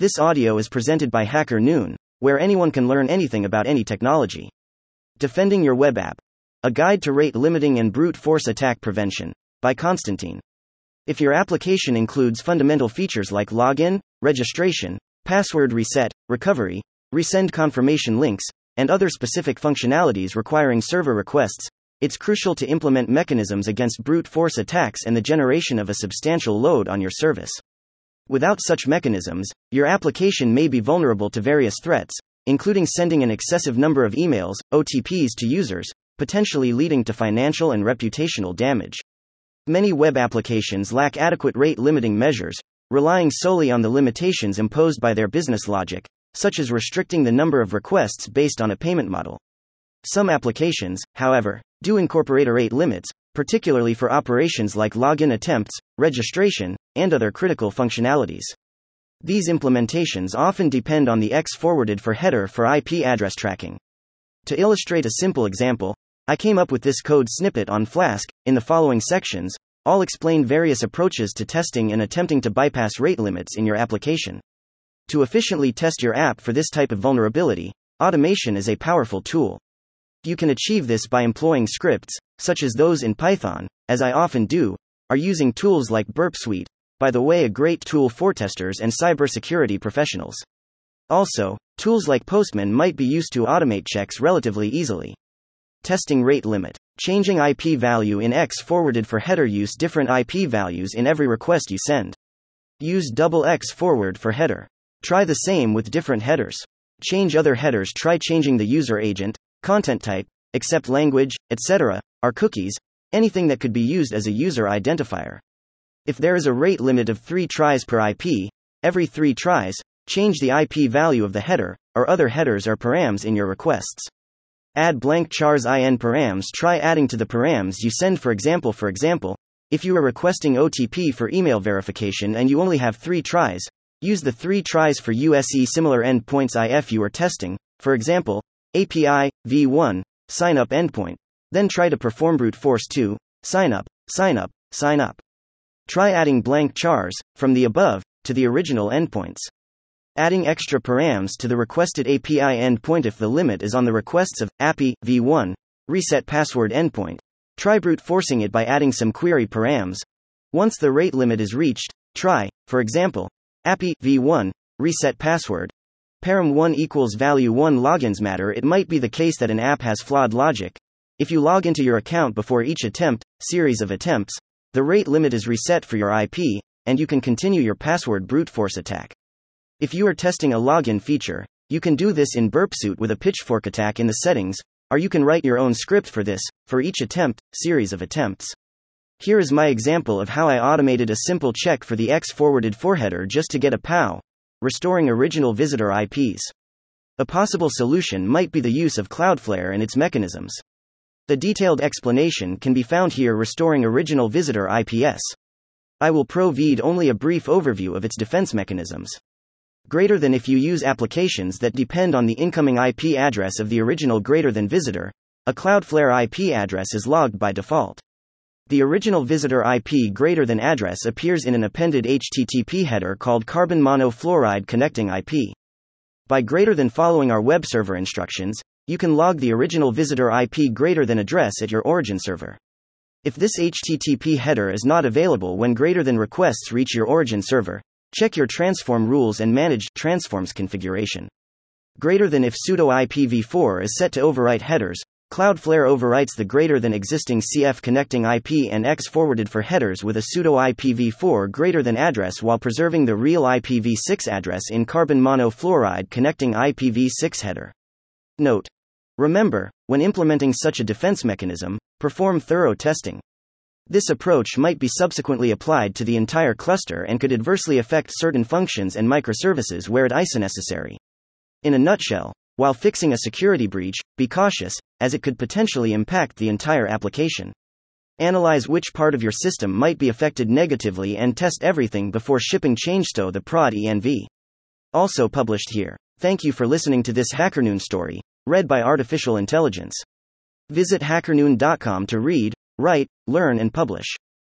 This audio is presented by Hacker Noon, where anyone can learn anything about any technology. Defending Your Web App A Guide to Rate Limiting and Brute Force Attack Prevention, by Constantine. If your application includes fundamental features like login, registration, password reset, recovery, resend confirmation links, and other specific functionalities requiring server requests, it's crucial to implement mechanisms against brute force attacks and the generation of a substantial load on your service. Without such mechanisms, your application may be vulnerable to various threats, including sending an excessive number of emails, OTPs to users, potentially leading to financial and reputational damage. Many web applications lack adequate rate limiting measures, relying solely on the limitations imposed by their business logic, such as restricting the number of requests based on a payment model. Some applications, however, do incorporate rate limits, particularly for operations like login attempts, registration, and other critical functionalities. These implementations often depend on the X forwarded for header for IP address tracking. To illustrate a simple example, I came up with this code snippet on Flask. In the following sections, I'll explain various approaches to testing and attempting to bypass rate limits in your application. To efficiently test your app for this type of vulnerability, automation is a powerful tool. You can achieve this by employing scripts, such as those in Python, as I often do, are using tools like Burp Suite, by the way, a great tool for testers and cybersecurity professionals. Also, tools like Postman might be used to automate checks relatively easily. Testing rate limit. Changing IP value in X forwarded for header use different IP values in every request you send. Use double X forward for header. Try the same with different headers. Change other headers. Try changing the user agent, content type, accept language, etc., are cookies, anything that could be used as a user identifier. If there is a rate limit of 3 tries per IP, every 3 tries, change the IP value of the header, or other headers or params in your requests. Add blank chars in params. Try adding to the params you send, for example. For example, if you are requesting OTP for email verification and you only have 3 tries, use the 3 tries for USE similar endpoints if you are testing, for example, API, v1, sign up endpoint. Then try to perform brute force 2, sign up, sign up, sign up. Try adding blank chars, from the above, to the original endpoints. Adding extra params to the requested API endpoint if the limit is on the requests of API v1, reset password endpoint. Try brute forcing it by adding some query params. Once the rate limit is reached, try, for example, API v1, reset password, param 1 equals value 1 logins matter. It might be the case that an app has flawed logic. If you log into your account before each attempt, series of attempts, the rate limit is reset for your IP, and you can continue your password brute force attack. If you are testing a login feature, you can do this in Burpsuite with a pitchfork attack in the settings, or you can write your own script for this, for each attempt, series of attempts. Here is my example of how I automated a simple check for the X forwarded foreheader just to get a POW, restoring original visitor IPs. A possible solution might be the use of Cloudflare and its mechanisms. The detailed explanation can be found here restoring original visitor IPs. I will provide only a brief overview of its defense mechanisms. Greater than if you use applications that depend on the incoming IP address of the original greater than visitor, a Cloudflare IP address is logged by default. The original visitor IP greater than address appears in an appended HTTP header called carbon monofluoride connecting IP. By greater than following our web server instructions, you can log the original visitor IP greater than address at your origin server. If this HTTP header is not available when greater than requests reach your origin server, check your transform rules and manage transforms configuration. Greater than if sudo IPv4 is set to overwrite headers, Cloudflare overwrites the greater than existing CF connecting IP and X forwarded for headers with a pseudo IPv4 greater than address while preserving the real IPv6 address in carbon monofluoride connecting IPv6 header. Note. Remember, when implementing such a defense mechanism, perform thorough testing. This approach might be subsequently applied to the entire cluster and could adversely affect certain functions and microservices where it is necessary. In a nutshell, while fixing a security breach, be cautious, as it could potentially impact the entire application. Analyze which part of your system might be affected negatively and test everything before shipping ChangeTo the prod env. Also published here. Thank you for listening to this HackerNoon story, read by Artificial Intelligence. Visit hackernoon.com to read, write, learn, and publish.